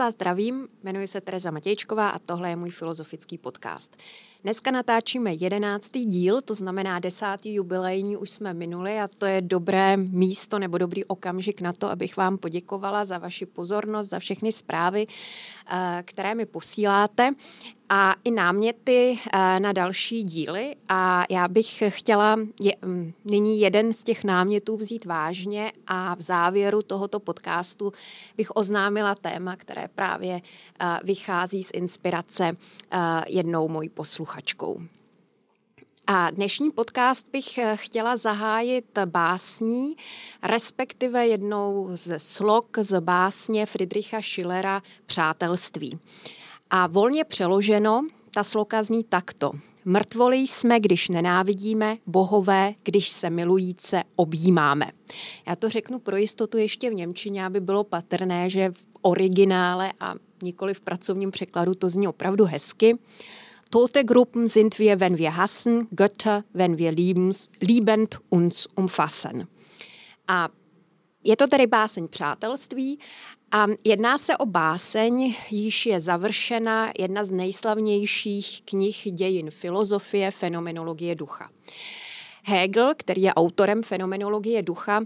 Vás zdravím, jmenuji se Tereza Matějčková a tohle je můj filozofický podcast. Dneska natáčíme jedenáctý díl, to znamená desátý jubilejní už jsme minuli a to je dobré místo nebo dobrý okamžik na to, abych vám poděkovala za vaši pozornost, za všechny zprávy, eh, které mi posíláte a i náměty eh, na další díly. A já bych chtěla je, mm, nyní jeden z těch námětů vzít vážně a v závěru tohoto podcastu bych oznámila téma, které právě vychází z inspirace jednou mojí posluchačkou. A dnešní podcast bych eh, chtěla zahájit básní, respektive jednou ze slok z básně Friedricha Schillera Přátelství. A volně přeloženo, ta sloka zní takto. Mrtvoli jsme, když nenávidíme, bohové, když se milujíce objímáme. Já to řeknu pro jistotu ještě v Němčině, aby bylo patrné, že originále a nikoli v pracovním překladu to zní opravdu hezky. Tote Gruppen sind wir, wenn wir hassen, Götter, wenn wir liebens, liebend uns umfassen. A je to tedy báseň přátelství a jedná se o báseň, již je završena jedna z nejslavnějších knih dějin filozofie, fenomenologie ducha. Hegel, který je autorem fenomenologie ducha,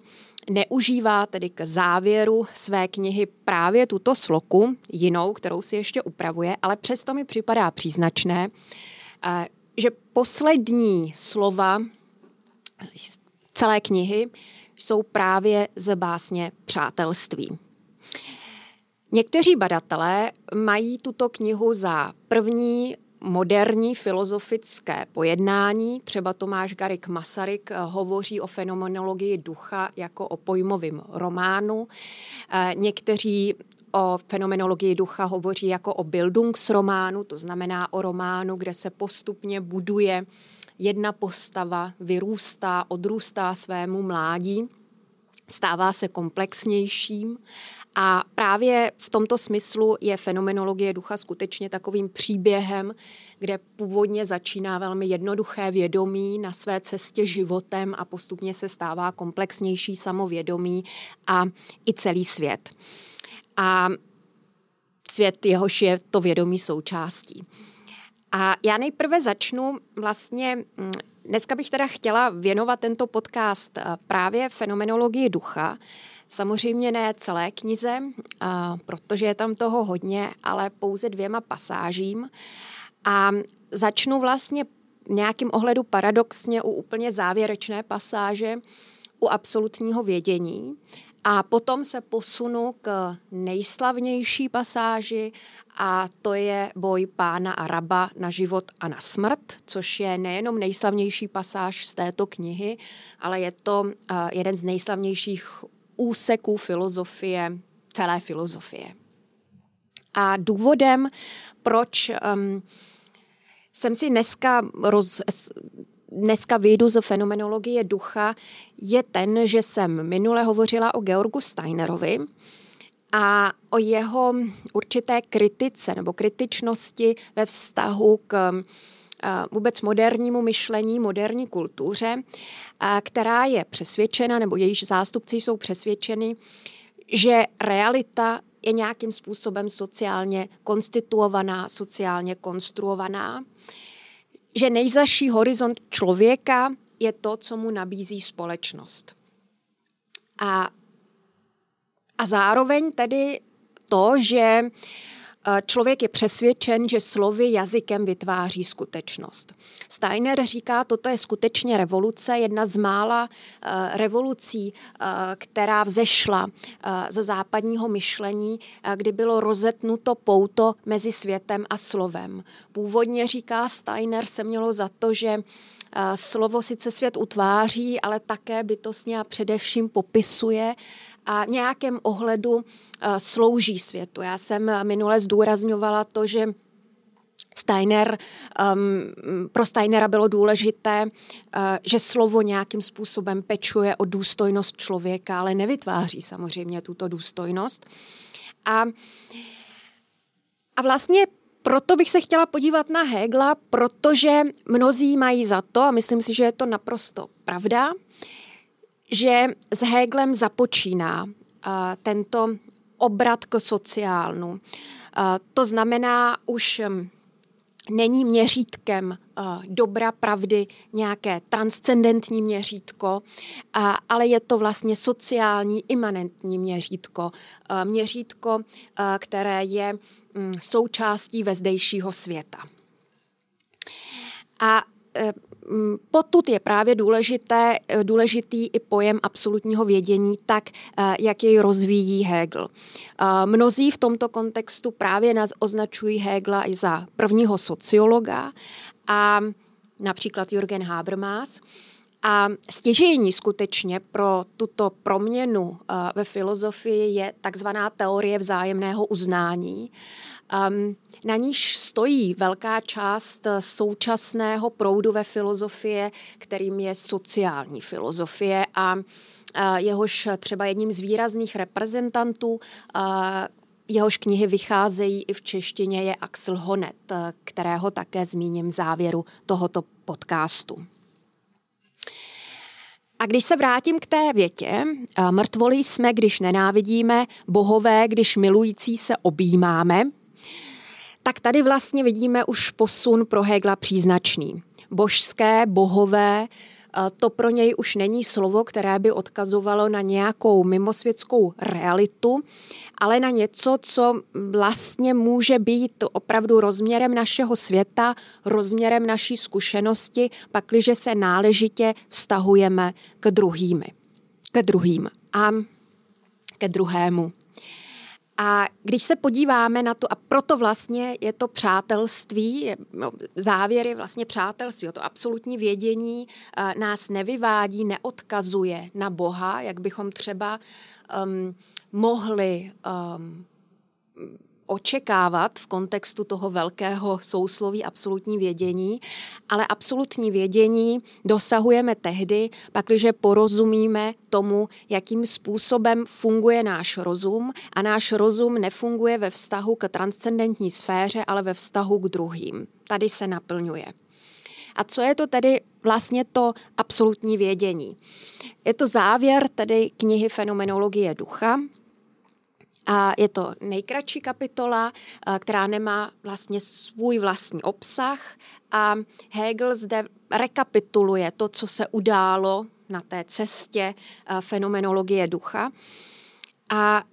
neužívá tedy k závěru své knihy právě tuto sloku, jinou, kterou si ještě upravuje, ale přesto mi připadá příznačné, eh, že poslední slova celé knihy jsou právě z básně přátelství. Někteří badatelé mají tuto knihu za první moderní filozofické pojednání. Třeba Tomáš Garik Masaryk eh, hovoří o fenomenologii ducha jako o pojmovém románu. Eh, někteří o fenomenologii ducha hovoří jako o Bildungsrománu, to znamená o románu, kde se postupně buduje jedna postava, vyrůstá, odrůstá svému mládí, stává se komplexnějším a právě v tomto smyslu je fenomenologie ducha skutečně takovým příběhem, kde původně začíná velmi jednoduché vědomí na své cestě životem a postupně se stává komplexnější samovědomí a i celý svět. A svět jehož je to vědomí součástí. A já nejprve začnu vlastně, mm, dneska bych teda chtěla věnovat tento podcast eh, právě fenomenologii ducha, Samozřejmě ne celé knize, protože je tam toho hodně, ale pouze dvěma pasážím. A začnu vlastně nějakým ohledu paradoxně u úplně závěrečné pasáže, u absolutního vědění. A potom se posunu k nejslavnější pasáži a to je boj pána a raba na život a na smrt, což je nejenom nejslavnější pasáž z této knihy, ale je to jeden z nejslavnějších úseků filozofie, celé filozofie. A důvodem, proč um, jsem si dneska, roz, dneska vyjdu z fenomenologie ducha, je ten, že jsem minule hovořila o Georgu Steinerovi a o jeho určité kritice nebo kritičnosti ve vztahu k vůbec modernímu myšlení, moderní kultuře, která je přesvědčena, nebo jejíž zástupci jsou přesvědčeni, že realita je nějakým způsobem sociálně konstituovaná, sociálně konstruovaná, že nejzaší horizont člověka je to, co mu nabízí společnost. A, a zároveň tedy to, že uh, člověk je přesvědčen, že slovy jazykem vytváří skutečnost. Steiner říká, toto je skutečně revoluce, jedna z mála uh, revolucí, uh, která vzešla uh, ze západního myšlení, kdy bylo rozetnuto pouto mezi světem a slovem. Původně říká Steiner, se mělo za to, že slovo sice svět utváří, ale také bytostně a především popisuje a nějakém ohledu eh, slouží světu. Já jsem minule zdůrazňovala to, že Steiner, um, pro Steinera bylo důležité, uh, že slovo nějakým způsobem pečuje o důstojnost člověka, ale nevytváří samozřejmě tuto důstojnost. A, a vlastně proto bych se chtěla podívat na Hegla, protože mnozí mají za to, a myslím si, že je to naprosto pravda, že s Heglem započíná uh, tento obrat k sociálnu. Uh, to znamená už um, není měřítkem uh, dobra, pravdy, nějaké transcendentní měřítko, ale je to vlastně sociální, imanentní měřítko. Měřítko, které je um, součástí vezdejšího světa. A Potud je právě důležité, důležitý i pojem absolutního vědění, tak jak jej rozvíjí Hegel. Mnozí v tomto kontextu právě nás označují Hegla i za prvního sociologa a například Jürgen Habermas. A stěžení skutečně pro tuto proměnu ve filozofii je takzvaná teorie vzájemného uznání. Um, na níž stojí velká část současného proudu ve filozofie, kterým je sociální filozofie a jehož třeba jedním z výrazných reprezentantů Jehož knihy vycházejí i v češtině je Axel Honet, kterého také zmíním v závěru tohoto podcastu. A když se vrátím k té větě, mrtvoli jsme, když nenávidíme, bohové, když milující se objímáme, tak tady vlastně vidíme už posun pro Hegla příznačný. Božské, bohové, to pro něj už není slovo, které by odkazovalo na nějakou mimosvětskou realitu, ale na něco, co vlastně může být opravdu rozměrem našeho světa, rozměrem naší zkušenosti, pakliže se náležitě vztahujeme k druhými. Ke druhým a ke druhému. A když se podíváme na to, a proto vlastně je to přátelství, no, závěr je vlastně přátelství, to absolutní vědění uh, nás nevyvádí, neodkazuje na Boha, jak bychom třeba um, mohli um, očekávat v kontextu toho velkého sousloví absolutní vědění, ale absolutní vědění dosahujeme tehdy, pakliže porozumíme tomu, jakým způsobem funguje náš rozum a náš rozum nefunguje ve vztahu k transcendentní sféře, ale ve vztahu k druhým. Tady se naplňuje. A co je to tedy vlastně to absolutní vědění? Je to závěr tedy knihy Fenomenologie ducha, a je to nejkratší kapitola, která nemá vlastně svůj vlastní obsah. A Hegel zde rekapituluje to, co se událo na té cestě fenomenologie ducha. A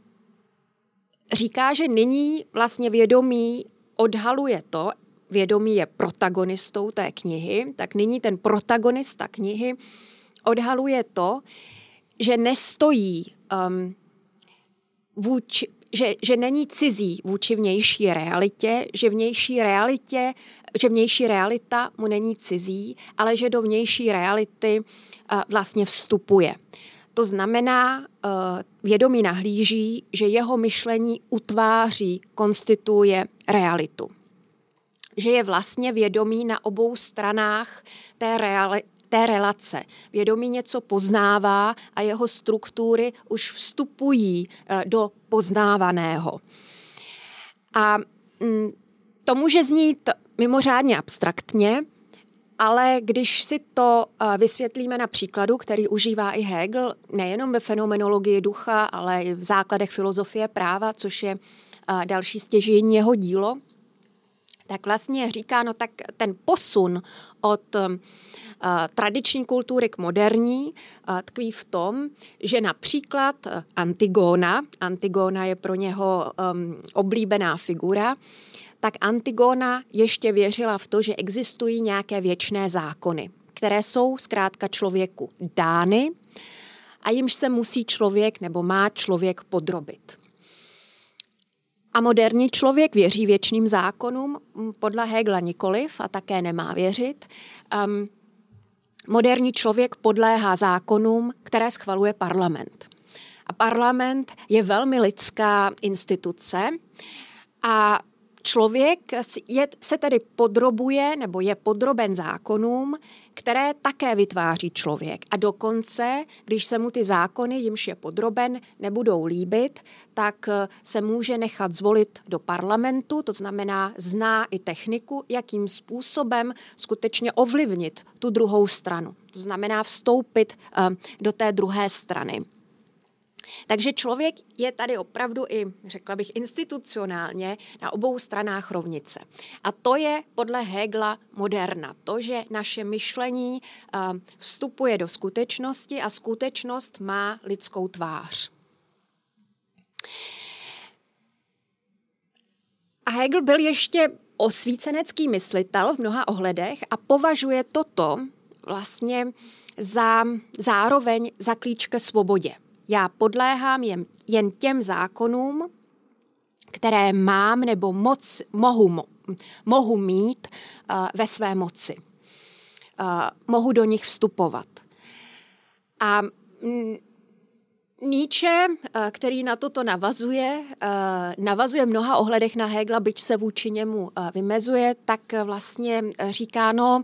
říká, že nyní vlastně vědomí odhaluje to, vědomí je protagonistou té knihy, tak nyní ten protagonista knihy odhaluje to, že nestojí um, vůči, že, že není cizí vůči vnější realitě, že vnější realitě, že vnější realita mu není cizí, ale že do vnější reality uh, vlastně vstupuje. To znamená, uh, vědomí nahlíží, že jeho myšlení utváří, konstituje realitu. Že je vlastně vědomí na obou stranách té, reali- té relace. Vědomí něco poznává a jeho struktury už vstupují eh, do poznávaného. A mm, to může znít mimořádně abstraktně, ale když si to eh, vysvětlíme na příkladu, který užívá i Hegel, nejenom ve fenomenologii ducha, ale i v základech filozofie práva, což je eh, další stěžení jeho dílo, tak vlastně říká, no tak ten posun od Eh, tradiční kultury k moderní eh, tkví v tom, že například eh, Antigona, Antigona je pro něho um, oblíbená figura, tak Antigona ještě věřila v to, že existují nějaké věčné zákony, které jsou zkrátka člověku dány a jimž se musí člověk nebo má člověk podrobit. A moderní člověk věří věčným zákonům, podle Hegla nikoliv a také nemá věřit. Um, moderní člověk podléhá zákonům, které schvaluje parlament. A parlament je velmi lidská instituce a člověk je, se tedy podrobuje nebo je podroben zákonům, které také vytváří člověk. A dokonce, když se mu ty zákony, jimž je podroben, nebudou líbit, tak eh, se může nechat zvolit do parlamentu, to znamená zná i techniku, jakým způsobem skutečně ovlivnit tu druhou stranu. To znamená vstoupit eh, do té druhé strany. Takže člověk je tady opravdu i, řekla bych, institucionálně na obou stranách rovnice. A to je podle Hegla moderna. To, že naše myšlení eh, vstupuje do skutečnosti a skutečnost má lidskou tvář. A Hegel byl ještě osvícenecký myslitel v mnoha ohledech a považuje toto vlastně za zároveň za klíč ke svobodě. Já podléhám jen, jen těm zákonům, které mám nebo moc, mohu, mohu mít uh, ve své moci. Uh, mohu do nich vstupovat. A mm, Nietzsche, eh, který na toto navazuje, navazuje mnoha ohledech na Hegla, byť se vůči němu vymezuje, tak vlastně říká, no,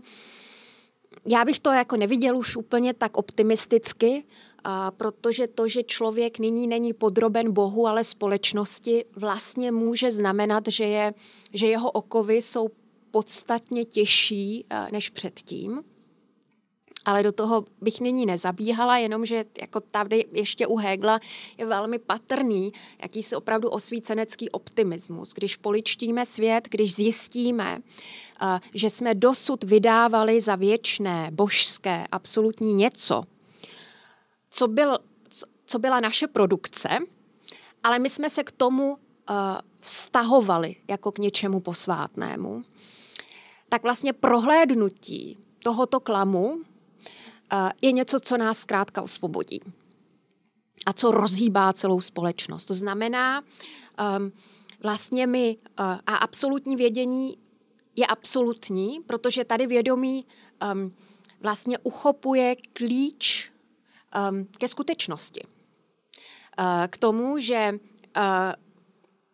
já bych to jako neviděl už úplně tak optimisticky, a protože to, že člověk nyní není podroben Bohu, ale společnosti, vlastně může znamenat, že, je, že jeho okovy jsou podstatně těžší než předtím. Ale do toho bych nyní nezabíhala, jenomže jako tady ještě u Hegla je velmi patrný jakýsi opravdu osvícenecký optimismus. Když poličtíme svět, když zjistíme, že jsme dosud vydávali za věčné, božské, absolutní něco, co, byl, co byla naše produkce, ale my jsme se k tomu uh, vztahovali jako k něčemu posvátnému, tak vlastně prohlédnutí tohoto klamu uh, je něco, co nás zkrátka osvobodí a co rozhýbá celou společnost. To znamená, um, vlastně my uh, a absolutní vědění je absolutní, protože tady vědomí um, vlastně uchopuje klíč ke skutečnosti. Uh, k tomu, že uh,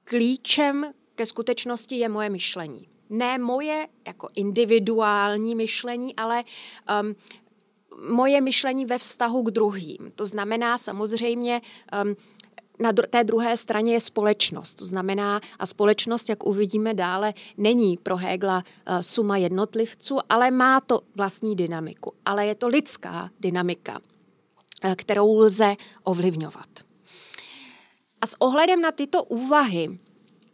klíčem ke skutečnosti je moje myšlení. Ne moje jako individuální myšlení, ale um, moje myšlení ve vztahu k druhým. To znamená samozřejmě um, na té druhé straně je společnost. To znamená, a společnost, jak uvidíme dále, není pro Hegla uh, suma jednotlivců, ale má to vlastní dynamiku. Ale je to lidská dynamika. Eh, kterou lze ovlivňovat. A s ohledem na tyto úvahy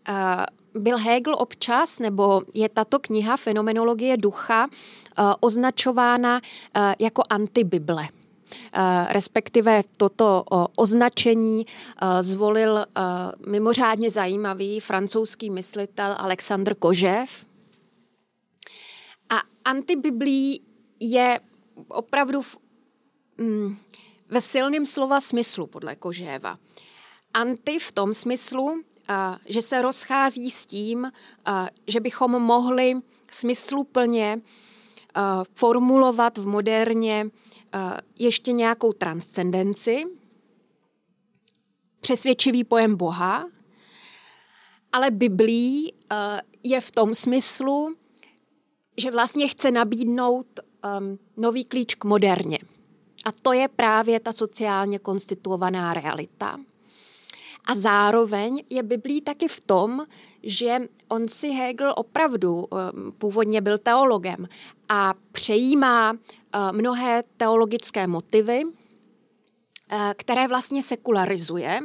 eh, byl Hegel občas, nebo je tato kniha Fenomenologie ducha eh, označována jako antibible. Respektive toto označení zvolil mimořádně zajímavý francouzský myslitel Alexandr Kožev. A antibiblí je opravdu v, mm, ve silném slova smyslu, podle Kožéva. Anti v tom smyslu, že se rozchází s tím, že bychom mohli smysluplně formulovat v moderně ještě nějakou transcendenci, přesvědčivý pojem Boha, ale Biblí je v tom smyslu, že vlastně chce nabídnout nový klíč k moderně. A to je právě ta sociálně konstituovaná realita. A zároveň je Biblí taky v tom, že on si Hegel opravdu eh, původně byl teologem a přejímá eh, mnohé teologické motivy, eh, které vlastně sekularizuje,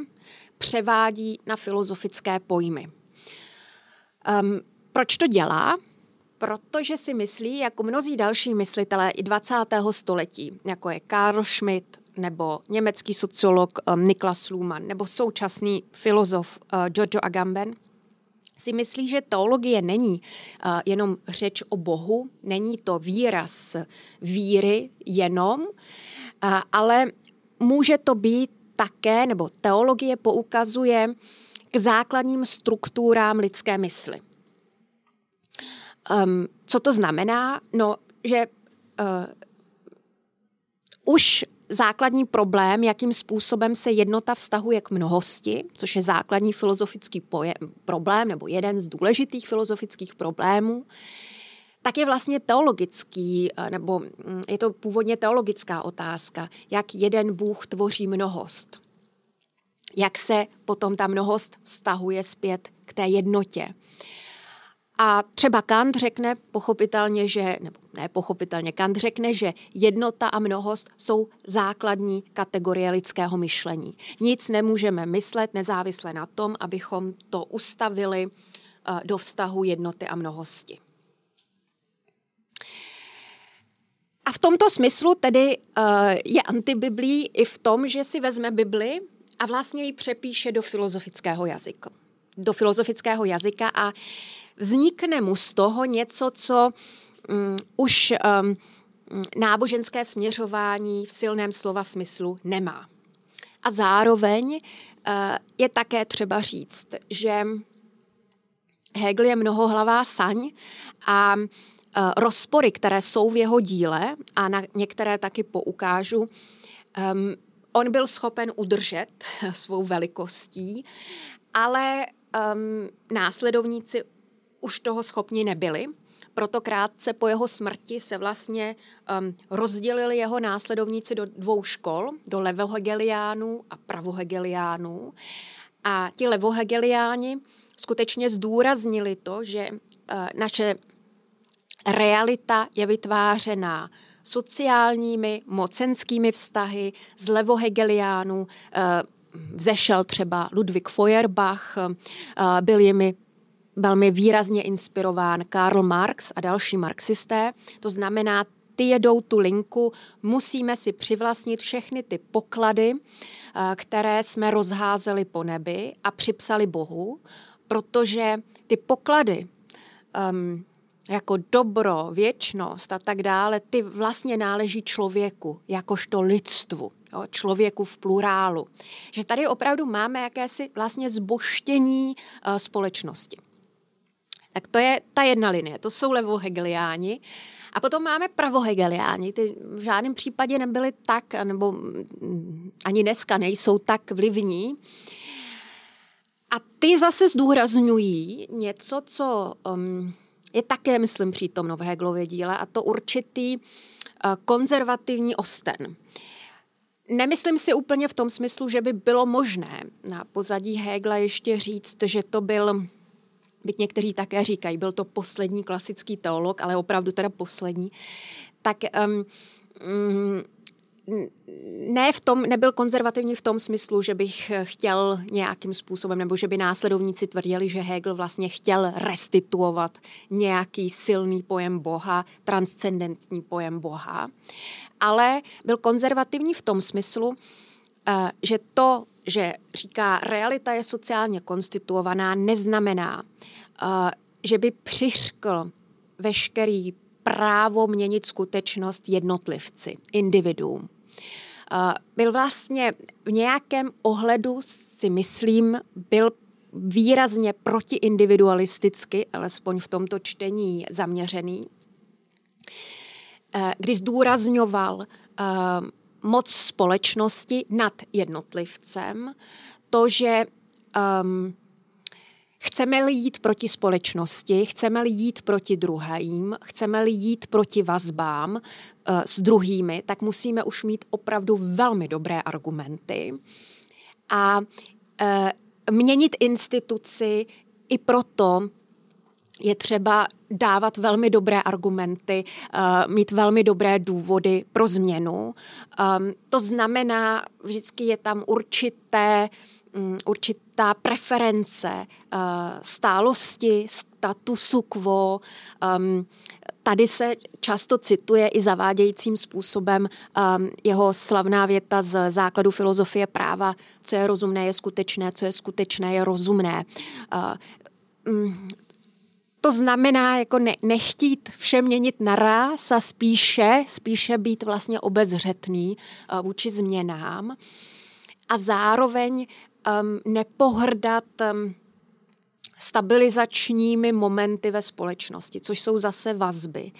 převádí na filozofické pojmy. Um, proč to dělá? Protože si myslí, jako mnozí další myslitelé i 20. století, jako je Karl Schmidt nebo německý sociolog um, Niklas Luhmann nebo současný filozof uh, Giorgio Agamben, si myslí, že teologie není uh, jenom řeč o Bohu, není to výraz víry jenom, uh, ale může to být také, nebo teologie poukazuje k základním strukturám lidské mysli. Um, co to znamená? No, že uh, už základní problém, jakým způsobem se jednota vztahuje k mnohosti, což je základní filozofický pojem, problém nebo jeden z důležitých filozofických problémů, tak je vlastně teologický, eh, nebo mm, je to původně teologická otázka, jak jeden Bůh tvoří mnohost. Jak se potom ta mnohost vztahuje zpět k té jednotě. A třeba Kant řekne pochopitelně, že, nebo ne pochopitelně, Kant řekne, že jednota a mnohost jsou základní kategorie lidského myšlení. Nic nemůžeme myslet nezávisle na tom, abychom to ustavili eh, do vztahu jednoty a mnohosti. A v tomto smyslu tedy uh, je antibiblí i v tom, že si vezme Bibli a vlastně ji přepíše do filozofického jazyka. Do filozofického jazyka a vznikne mu z toho něco, co um, už um, náboženské směřování v silném slova smyslu nemá. A zároveň uh, je také třeba říct, že Hegel je mnohohlavá saň a Eh, rozpory, které jsou v jeho díle, a na některé taky poukážu, um, on byl schopen udržet svou velikostí, ale um, následovníci už toho schopni nebyli. Proto krátce po jeho smrti se vlastně um, rozdělili jeho následovníci do dvou škol, do levohegeliánů a pravohegeliánů. A ti levohegeliáni skutečně zdůraznili to, že uh, naše realita je vytvářená sociálními, mocenskými vztahy z levohegeliánů, eh, vzešel třeba Ludwig Feuerbach, eh, byl jimi velmi výrazně inspirován Karl Marx a další marxisté. To znamená, ty jedou tu linku, musíme si přivlastnit všechny ty poklady, eh, které jsme rozházeli po nebi a připsali Bohu, protože ty poklady um, jako dobro, věčnost a tak dále, ty vlastně náleží člověku, jakožto lidstvu, jo, člověku v plurálu. Že tady opravdu máme jakési vlastně zboštění uh, společnosti. Tak to je ta jedna linie, to jsou levohegeliáni. A potom máme pravohegeliáni, ty v žádném případě nebyly tak, nebo mm, ani dneska nejsou tak vlivní. A ty zase zdůrazňují něco, co um, je také, myslím, přítomno v Hegelově díle a to určitý eh, konzervativní osten. Nemyslím si úplně v tom smyslu, že by bylo možné na pozadí Hegla ještě říct, že to byl, byť někteří také říkají, byl to poslední klasický teolog, ale opravdu teda poslední, tak um, ne v tom, nebyl konzervativní v tom smyslu, že bych chtěl nějakým způsobem, nebo že by následovníci tvrdili, že Hegel vlastně chtěl restituovat nějaký silný pojem Boha, transcendentní pojem Boha, ale byl konzervativní v tom smyslu, eh, že to, že říká, realita je sociálně konstituovaná, neznamená, eh, že by přiškl veškerý právo měnit skutečnost jednotlivci, individuum. Byl vlastně v nějakém ohledu, si myslím, byl výrazně protiindividualisticky, alespoň v tomto čtení zaměřený, kdy zdůrazňoval moc společnosti nad jednotlivcem, to, že um, Chceme-li jít proti společnosti, chceme-li jít proti druhým, chceme-li jít proti vazbám uh, s druhými, tak musíme už mít opravdu velmi dobré argumenty. A uh, měnit instituci i proto, je třeba dávat velmi dobré argumenty, uh, mít velmi dobré důvody pro změnu. Um, to znamená, vždycky je tam určité Mm, určitá preference uh, stálosti, statusu quo. Um, tady se často cituje i zavádějícím způsobem um, jeho slavná věta z základu filozofie práva, co je rozumné, je skutečné, co je skutečné, je rozumné. To znamená jako ne, nechtít vše měnit naraz a spíše, spíše být vlastně obezřetný uh, vůči změnám a zároveň um, nepohrdat um, stabilizačními momenty ve společnosti, což jsou zase vazby.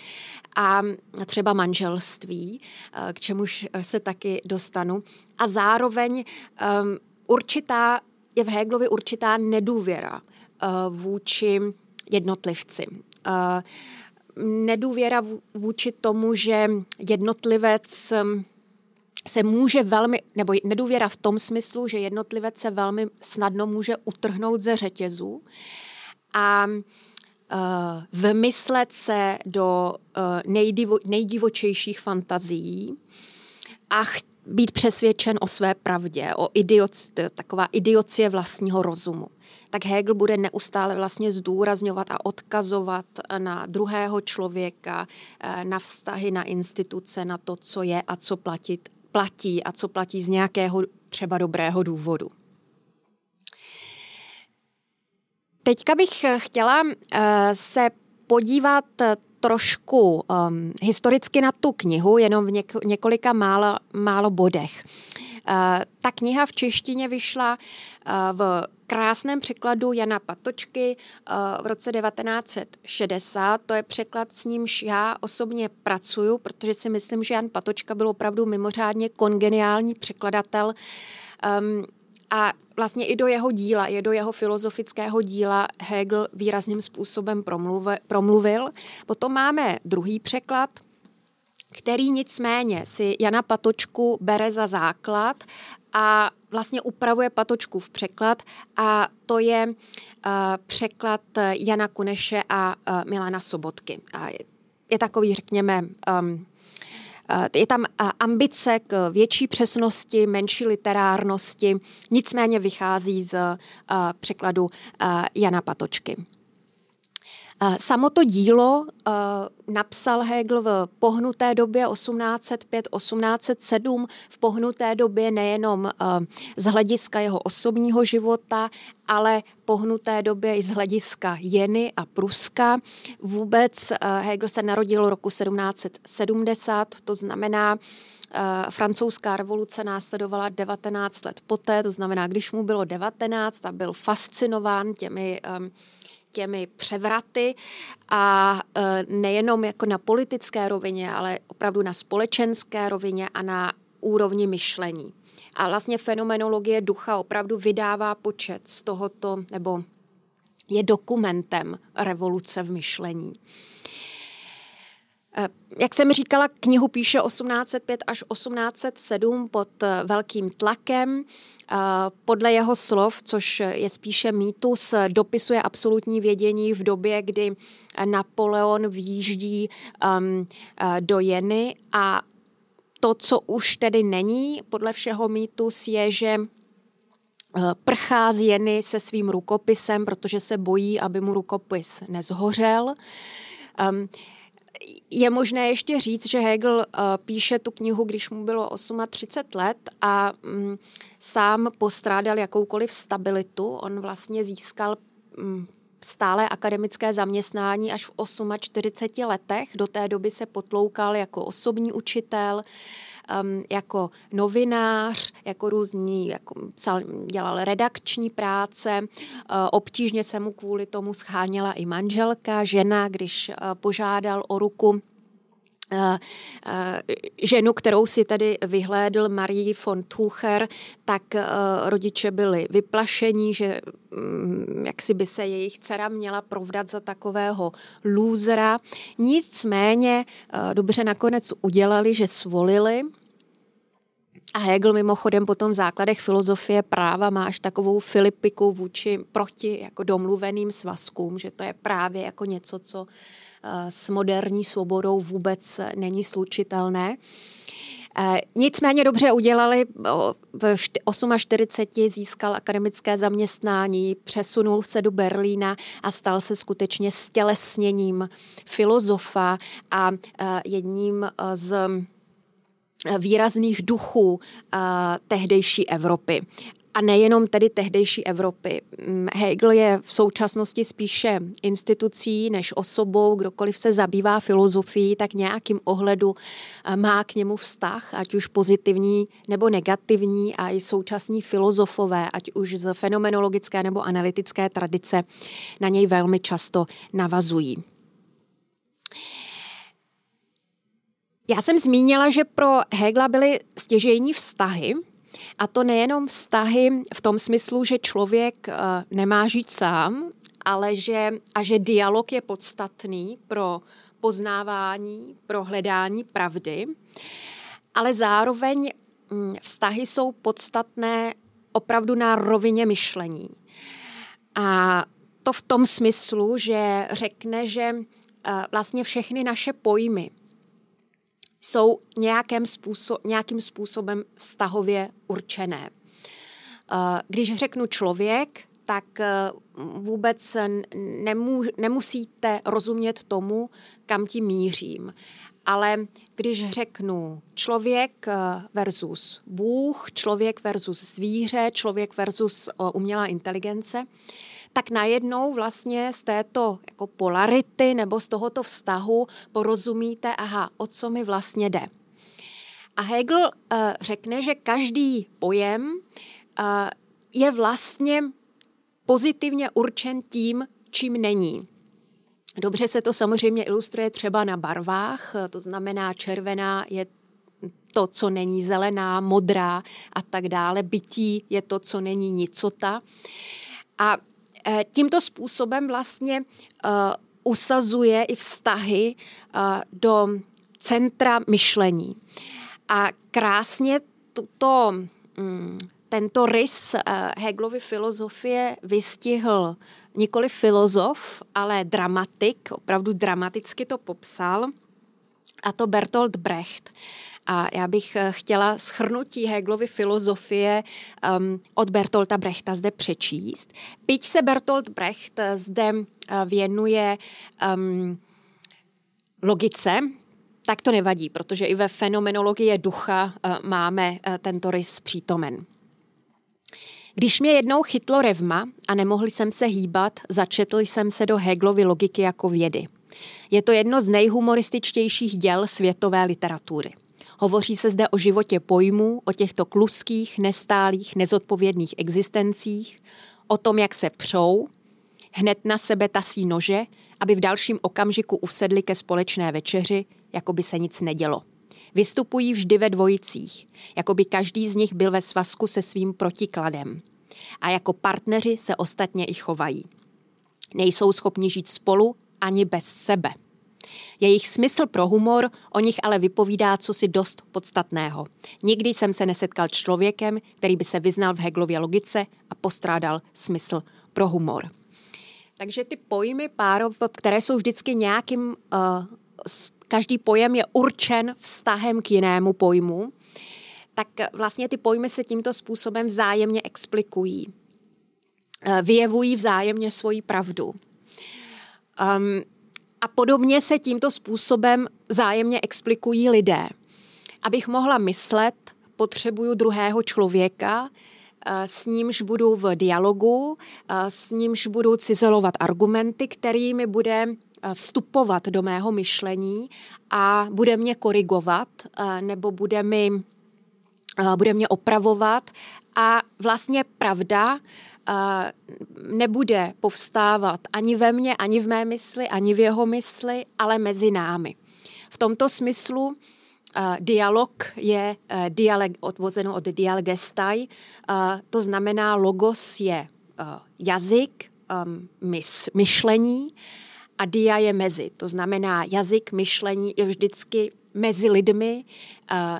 A třeba manželství, eh, k čemuž se taky dostanu. A zároveň um, určitá, je v Hegelovi určitá nedůvěra uh, vůči jednotlivci. Uh, nedůvěra vůči tomu, že jednotlivec se může velmi, nebo nedůvěra v tom smyslu, že jednotlivec se velmi snadno může utrhnout ze řetězů a uh, vymyslet se do uh, nejdivo, nejdivočejších fantazií a ch- být přesvědčen o své pravdě, o idioc, taková idiocie vlastního rozumu. Tak Hegel bude neustále vlastně zdůrazňovat a odkazovat na druhého člověka, eh, na vztahy, na instituce, na to, co je a co platit, platí a co platí z nějakého třeba dobrého důvodu. Teďka bych chtěla uh, se podívat trošku um, historicky na tu knihu, jenom v něk- několika málo, málo bodech. Uh, ta kniha v češtině vyšla uh, v krásném překladu Jana Patočky uh, v roce 1960. To je překlad, s nímž já osobně pracuju, protože si myslím, že Jan Patočka byl opravdu mimořádně kongeniální překladatel. Um, a vlastně i do jeho díla, i do jeho filozofického díla Hegel výrazným způsobem promluvil. Potom máme druhý překlad, který nicméně si Jana Patočku bere za základ a vlastně upravuje Patočku v překlad a to je uh, překlad Jana Kuneše a uh, Milana Sobotky. A je takový, řekněme, um, je tam eh, ambice k větší přesnosti, menší literárnosti, nicméně vychází z eh, překladu Jana Patočky. Samo to dílo napsal Hegel v pohnuté době 1805-1807, v pohnuté době nejenom z hlediska jeho osobního života, ale pohnuté době i z hlediska Jeny a Pruska. Vůbec Hegel se narodil roku 1770, to znamená, francouzská revoluce následovala 19 let poté, to znamená, když mu bylo 19 a byl fascinován těmi těmi převraty a e, nejenom jako na politické rovině, ale opravdu na společenské rovině a na úrovni myšlení. A vlastně fenomenologie ducha opravdu vydává počet z tohoto, nebo je dokumentem revoluce v myšlení. Eh, jak jsem říkala, knihu píše 1805 až 1807 pod eh, velkým tlakem. Eh, podle jeho slov, což je spíše mýtus, dopisuje absolutní vědění v době, kdy Napoleon výjíždí um, do Jeny a to, co už tedy není, podle všeho mýtus, je, že prchá z Jeny se svým rukopisem, protože se bojí, aby mu rukopis nezhořel. Um, je možné ještě říct, že Hegel uh, píše tu knihu, když mu bylo 38 let a um, sám postrádal jakoukoliv stabilitu. On vlastně získal um, stále akademické zaměstnání až v 48 letech. Do té doby se potloukal jako osobní učitel, um, jako novinář, jako různý, jako psal, dělal redakční práce. Uh, obtížně se mu kvůli tomu scháněla i manželka, žena, když uh, požádal o ruku ženu, kterou si tedy vyhlédl Marie von Tucher, tak uh, rodiče byli vyplašení, že um, jak si by se jejich dcera měla provdat za takového lůzera. Nicméně dobře nakonec udělali, že svolili a Hegel mimochodem potom v základech filozofie práva má až takovou filipiku vůči proti jako domluveným svazkům, že to je právě jako něco, co eh, s moderní svobodou vůbec není slučitelné. Eh, nicméně dobře udělali, v 48 získal akademické zaměstnání, přesunul se do Berlína a stal se skutečně stělesněním filozofa a eh, jedním z výrazných duchů uh, tehdejší Evropy. a nejenom tedy tehdejší Evropy. Mm, Hegel je v současnosti spíše institucí než osobou, kdokoliv se zabývá filozofií, tak nějakým ohledu eh, má k němu vztah, ať už pozitivní nebo negativní a i současní filozofové, ať už z fenomenologické nebo analytické tradice, na něj velmi často navazují. Já jsem zmínila, že pro Hegla byly stěžejní vztahy, a to nejenom vztahy v tom smyslu, že člověk eh, nemá žít sám, ale že, a že dialog je podstatný pro poznávání, pro hledání pravdy, ale zároveň hm, vztahy jsou podstatné opravdu na rovině myšlení. A to v tom smyslu, že řekne, že eh, vlastně všechny naše pojmy, jsou nějakým, způsob, nějakým způsobem vztahově určené. Eh, když řeknu člověk, tak eh, vůbec nemů, nemusíte rozumět tomu, kam tím mířím. Ale když řeknu člověk eh, versus Bůh, člověk versus zvíře, člověk versus umělá inteligence, tak najednou vlastně z této jako polarity nebo z tohoto vztahu porozumíte, aha, o co mi vlastně jde. A Hegel uh, řekne, že každý pojem uh, je vlastně pozitivně určen tím, čím není. Dobře se to samozřejmě ilustruje třeba na barvách, to znamená červená je to, co není zelená, modrá a tak dále. Bytí je to, co není nicota. A Eh, tímto způsobem vlastně uh, usazuje i vztahy uh, do centra myšlení. A krásně tuto, um, tento rys Hegelovy filozofie vystihl nikoli filozof, ale dramatik, opravdu dramaticky to popsal, a to Bertolt Brecht. A já bych eh, chtěla schrnutí Hegelovy filozofie um, od Bertolta Brechta zde přečíst. Byť se Bertolt Brecht eh, zde uh, věnuje um, logice, tak to nevadí, protože i ve fenomenologii ducha uh, máme uh, tento rys přítomen. Když mě jednou chytlo revma a nemohl jsem se hýbat, začetl jsem se do Hegelovy logiky jako vědy. Je to jedno z nejhumorističtějších děl světové literatury. Hovoří se zde o životě pojmů, o těchto kluských, nestálých, nezodpovědných existencích, o tom, jak se přou, hned na sebe tasí nože, aby v dalším okamžiku usedli ke společné večeři, jako by se nic nedělo. Vystupují vždy ve dvojicích, jako by každý z nich byl ve svazku se svým protikladem. A jako partneři se ostatně i chovají. Nejsou schopni žít spolu ani bez sebe. Jejich smysl pro humor o nich ale vypovídá co si dost podstatného. Nikdy jsem se nesetkal člověkem, který by se vyznal v Hegelově logice a postrádal smysl pro humor. Takže ty pojmy párov, které jsou vždycky nějakým, uh, každý pojem je určen vztahem k jinému pojmu, tak vlastně ty pojmy se tímto způsobem vzájemně explikují. Uh, vyjevují vzájemně svoji pravdu. Um, a podobně se tímto způsobem zájemně explikují lidé. Abych mohla myslet, potřebuju druhého člověka, eh, s nímž budu v dialogu, eh, s nímž budu cizelovat argumenty, kterými bude eh, vstupovat do mého myšlení a bude mě korigovat nebo bude mi bude mě opravovat a vlastně pravda nebude povstávat ani ve mně, ani v mé mysli, ani v jeho mysli, ale mezi námi. V tomto smyslu dialog je dialog odvozeno od dialgestai, to znamená logos je jazyk, um, mys, myšlení a dia je mezi. To znamená jazyk, myšlení je vždycky mezi lidmi,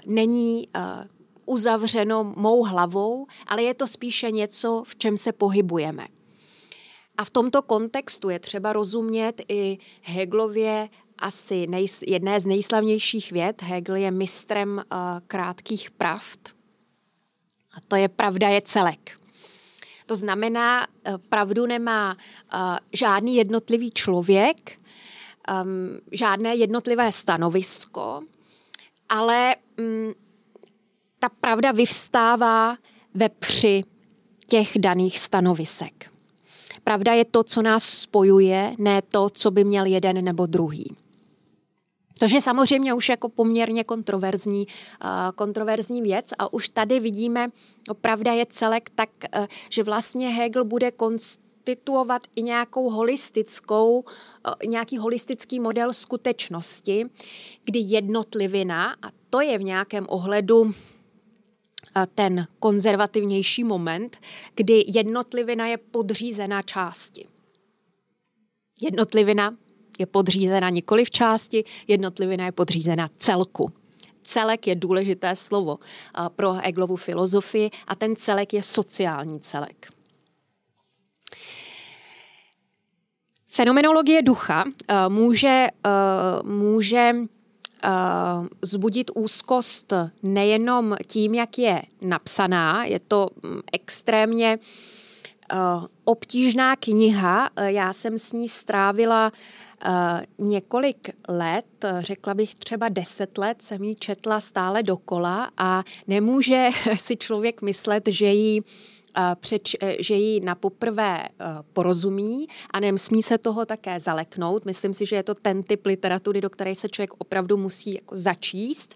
není uzavřeno mou hlavou, ale je to spíše něco, v čem se pohybujeme. A v tomto kontextu je třeba rozumět i Hegelově asi nej, jedné z nejslavnějších věd. Hegel je mistrem uh, krátkých pravd. A to je pravda je celek. To znamená, uh, pravdu nemá uh, žádný jednotlivý člověk, um, žádné jednotlivé stanovisko, ale um, ta pravda vyvstává ve při těch daných stanovisek. Pravda je to, co nás spojuje, ne to, co by měl jeden nebo druhý. To je samozřejmě už jako poměrně kontroverzní, uh, kontroverzní věc a už tady vidíme, no, pravda je celek tak, uh, že vlastně Hegel bude konstituovat i nějakou holistickou, uh, nějaký holistický model skutečnosti, kdy jednotlivina, a to je v nějakém ohledu ten konzervativnější moment, kdy jednotlivina je podřízená části. Jednotlivina je podřízena nikoli v části, jednotlivina je podřízena celku. Celek je důležité slovo pro Eglovu filozofii a ten celek je sociální celek. Fenomenologie ducha může, může zbudit úzkost nejenom tím, jak je napsaná, je to mm, extrémně obtížná kniha. Já jsem s ní strávila několik let, řekla bych třeba deset let, jsem ji četla stále dokola a nemůže si člověk myslet, že ji přeč, e, že ji na poprvé e, porozumí a nesmí se toho také zaleknout. Myslím si, že je to ten typ literatury, do které se člověk opravdu musí jako začíst.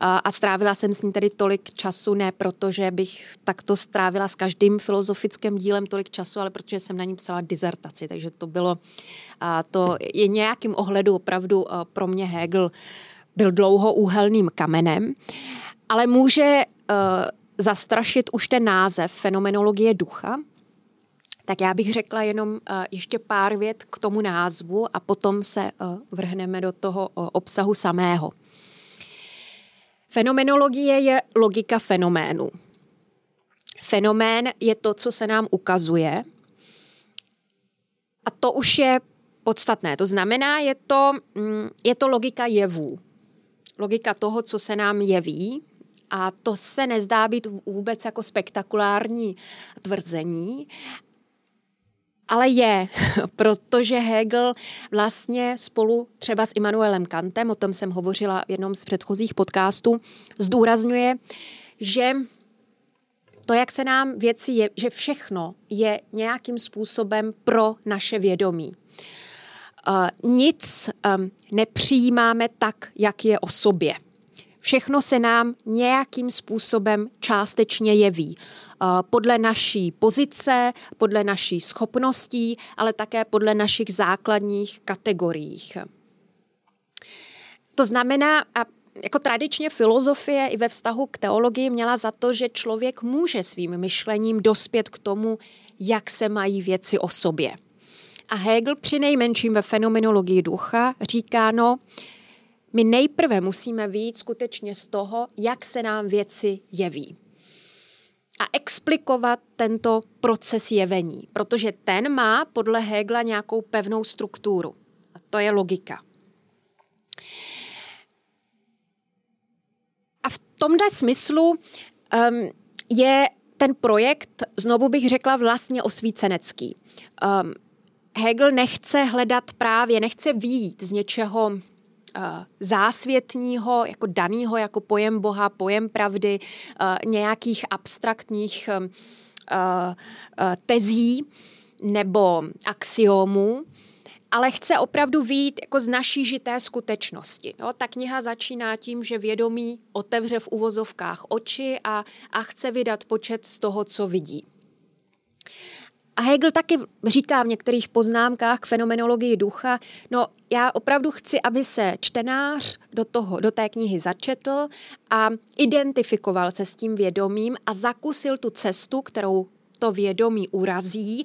A strávila jsem s ní tedy tolik času, ne proto, že bych takto strávila s každým filozofickým dílem tolik času, ale protože jsem na ní psala dizertaci, takže to bylo, to je nějakým ohledu opravdu pro mě Hegel byl dlouhoúhelným kamenem, ale může zastrašit už ten název fenomenologie ducha, tak já bych řekla jenom uh, ještě pár vět k tomu názvu a potom se uh, vrhneme do toho uh, obsahu samého. Fenomenologie je logika fenoménu. Fenomén je to, co se nám ukazuje. A to už je podstatné. To znamená, je to, mm, je to logika jevů. Logika toho, co se nám jeví, a to se nezdá být vůbec jako spektakulární tvrzení, ale je, protože Hegel vlastně spolu třeba s Immanuelem Kantem, o tom jsem hovořila v jednom z předchozích podcastů, zdůrazňuje, že to, jak se nám věci je, že všechno je nějakým způsobem pro naše vědomí. Uh, nic um, nepřijímáme tak, jak je o sobě. Všechno se nám nějakým způsobem částečně jeví. Eh, podle naší pozice, podle naší schopností, ale také podle našich základních kategoriích. To znamená, a jako tradičně filozofie i ve vztahu k teologii měla za to, že člověk může svým myšlením dospět k tomu, jak se mají věci o sobě. A Hegel při nejmenším ve fenomenologii ducha říká, no, my nejprve musíme výjít skutečně z toho, jak se nám věci jeví. A explikovat tento proces jevení, protože ten má podle Hegla nějakou pevnou strukturu. A to je logika. A v tomhle smyslu um, je ten projekt, znovu bych řekla, vlastně osvícenecký. Um, Hegel nechce hledat právě, nechce výjít z něčeho Eh, zásvětního, jako daného, jako pojem Boha, pojem pravdy, eh, nějakých abstraktních eh, tezí nebo axiomů, ale chce opravdu výjít jako z naší žité skutečnosti. Jo? Ta kniha začíná tím, že vědomí otevře v uvozovkách oči a, a chce vydat počet z toho, co vidí. A Hegel taky říká v některých poznámkách k fenomenologii ducha, no já opravdu chci, aby se čtenář do, toho, do té knihy začetl a identifikoval se s tím vědomím a zakusil tu cestu, kterou to vědomí urazí,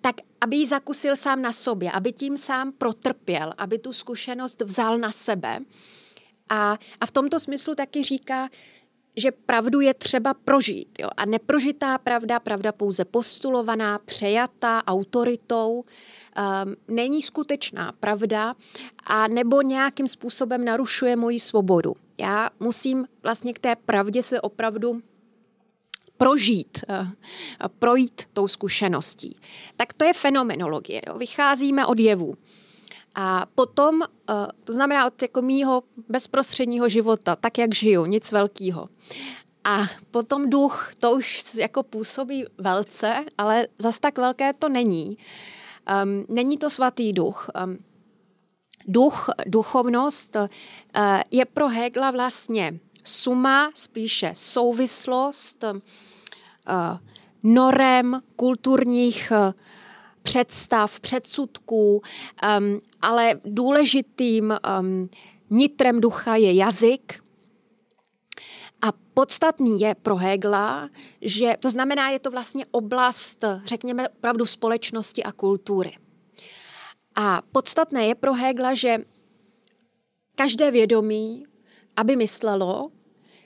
tak aby ji zakusil sám na sobě, aby tím sám protrpěl, aby tu zkušenost vzal na sebe. A, a v tomto smyslu taky říká, že pravdu je třeba prožít. Jo? A neprožitá pravda, pravda pouze postulovaná, přejatá autoritou, um, není skutečná pravda a nebo nějakým způsobem narušuje moji svobodu. Já musím vlastně k té pravdě se opravdu prožít, uh, projít tou zkušeností. Tak to je fenomenologie. Jo? Vycházíme od jevů. A potom, to znamená od jako mýho bezprostředního života, tak jak žiju, nic velkého. A potom duch, to už jako působí velce, ale zas tak velké to není. Um, není to svatý duch. Um, duch, duchovnost uh, je pro Hegla vlastně suma, spíše souvislost uh, norem, kulturních uh, představ, předsudků, um, ale důležitým um, nitrem ducha je jazyk, a podstatný je pro Hegla, že to znamená, je to vlastně oblast, řekněme, opravdu společnosti a kultury. A podstatné je pro Hegla, že každé vědomí, aby myslelo,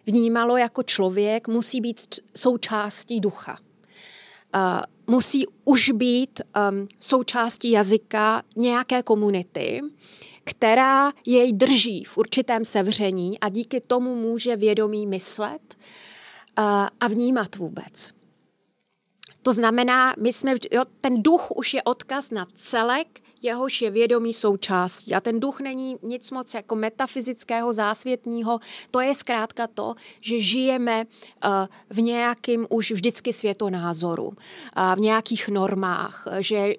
vnímalo jako člověk, musí být součástí ducha. Uh, musí už být um, součástí jazyka nějaké komunity, která jej drží v určitém sevření a díky tomu může vědomí myslet a vnímat vůbec. To znamená, my jsme, jo, ten duch už je odkaz na celek, jehož je vědomí součástí. A ten duch není nic moc jako metafyzického, zásvětního. To je zkrátka to, že žijeme uh, v nějakým už vždycky světonázoru, uh, v nějakých normách, že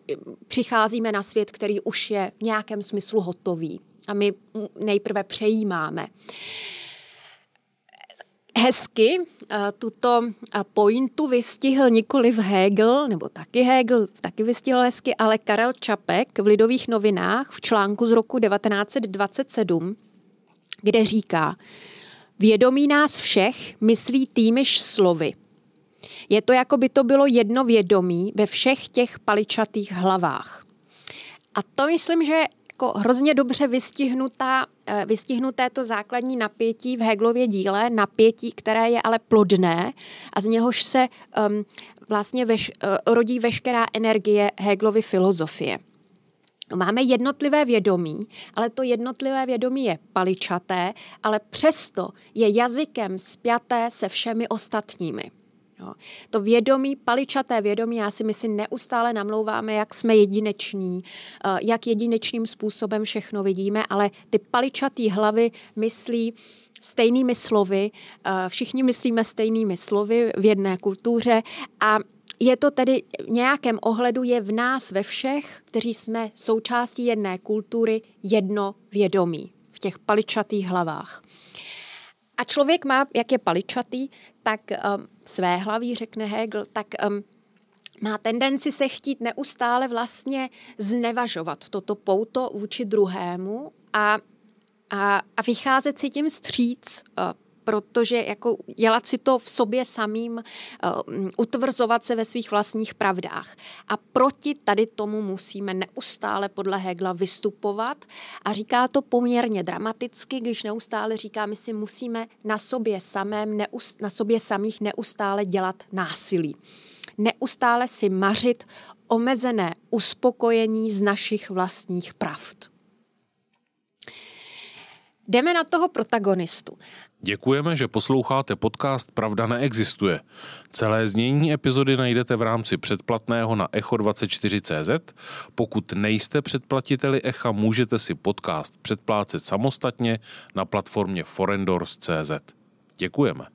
přicházíme na svět, který už je v nějakém smyslu hotový. A my nejprve přejímáme. Uh, hezky eh, tuto eh, pointu vystihl nikoli v Hegel, nebo taky Hegel, taky vystihl hezky, ale Karel Čapek v Lidových novinách v článku z roku 1927, kde říká, vědomí nás všech myslí týmiž slovy. Je to, jako by to bylo jedno vědomí ve všech těch paličatých hlavách. A to myslím, že jako hrozně dobře vystihnutá, eh, vystihnuté to základní napětí v Heglově díle, napětí, které je ale plodné a z něhož se um, vlastně veš, uh, rodí veškerá energie Heglovy filozofie. Máme jednotlivé vědomí, ale to jednotlivé vědomí je paličaté, ale přesto je jazykem spjaté se všemi ostatními. Jo. To vědomí, paličaté vědomí, já si myslím, neustále namlouváme, jak jsme jedineční, eh, jak jedinečným způsobem všechno vidíme, ale ty paličatý hlavy myslí stejnými slovy, eh, všichni myslíme stejnými slovy v jedné kultuře a je to tedy v nějakém ohledu je v nás ve všech, kteří jsme součástí jedné kultury, jedno vědomí v těch paličatých hlavách. A člověk má, jak je paličatý, tak um, své hlaví, řekne Hegel, tak um, má tendenci se chtít neustále vlastně znevažovat toto pouto vůči druhému a, a, a vycházet si tím stříc uh, protože jako dělat si to v sobě samým, uh, utvrzovat se ve svých vlastních pravdách. A proti tady tomu musíme neustále podle Hegla vystupovat a říká to poměrně dramaticky, když neustále říká, my si musíme na sobě samém, neust, na sobě samých neustále dělat násilí. Neustále si mařit omezené uspokojení z našich vlastních pravd. Jdeme na toho protagonistu. Děkujeme, že posloucháte podcast Pravda neexistuje. Celé znění epizody najdete v rámci předplatného na echo24.cz. Pokud nejste předplatiteli Echa, můžete si podcast předplácet samostatně na platformě forendors.cz. Děkujeme.